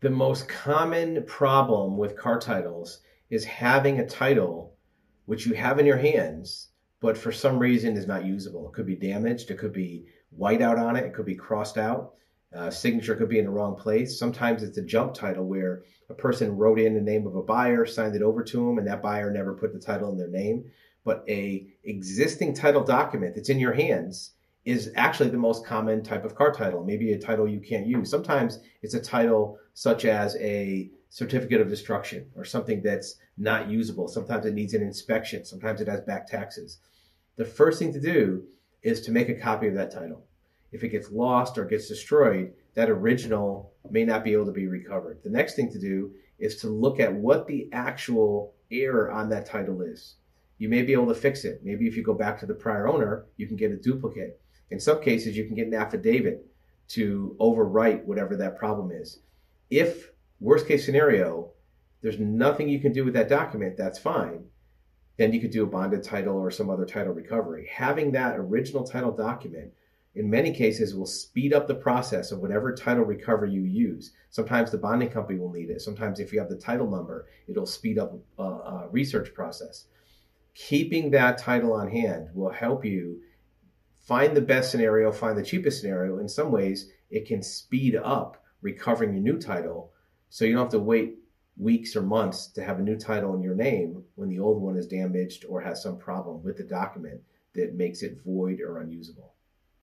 The most common problem with car titles is having a title which you have in your hands, but for some reason is not usable. It could be damaged, it could be white out on it, it could be crossed out. Uh, signature could be in the wrong place. Sometimes it's a jump title where a person wrote in the name of a buyer, signed it over to them, and that buyer never put the title in their name. But a existing title document that's in your hands is actually the most common type of car title. Maybe a title you can't use. Sometimes it's a title such as a certificate of destruction or something that's not usable. Sometimes it needs an inspection. Sometimes it has back taxes. The first thing to do is to make a copy of that title if it gets lost or gets destroyed, that original may not be able to be recovered. The next thing to do is to look at what the actual error on that title is. You may be able to fix it. Maybe if you go back to the prior owner, you can get a duplicate. In some cases, you can get an affidavit to overwrite whatever that problem is. If, worst case scenario, there's nothing you can do with that document, that's fine. Then you could do a bonded title or some other title recovery. Having that original title document in many cases will speed up the process of whatever title recovery you use. Sometimes the bonding company will need it. Sometimes if you have the title number, it'll speed up a, a research process. Keeping that title on hand will help you find the best scenario, find the cheapest scenario. In some ways, it can speed up recovering your new title so you don't have to wait weeks or months to have a new title in your name when the old one is damaged or has some problem with the document that makes it void or unusable.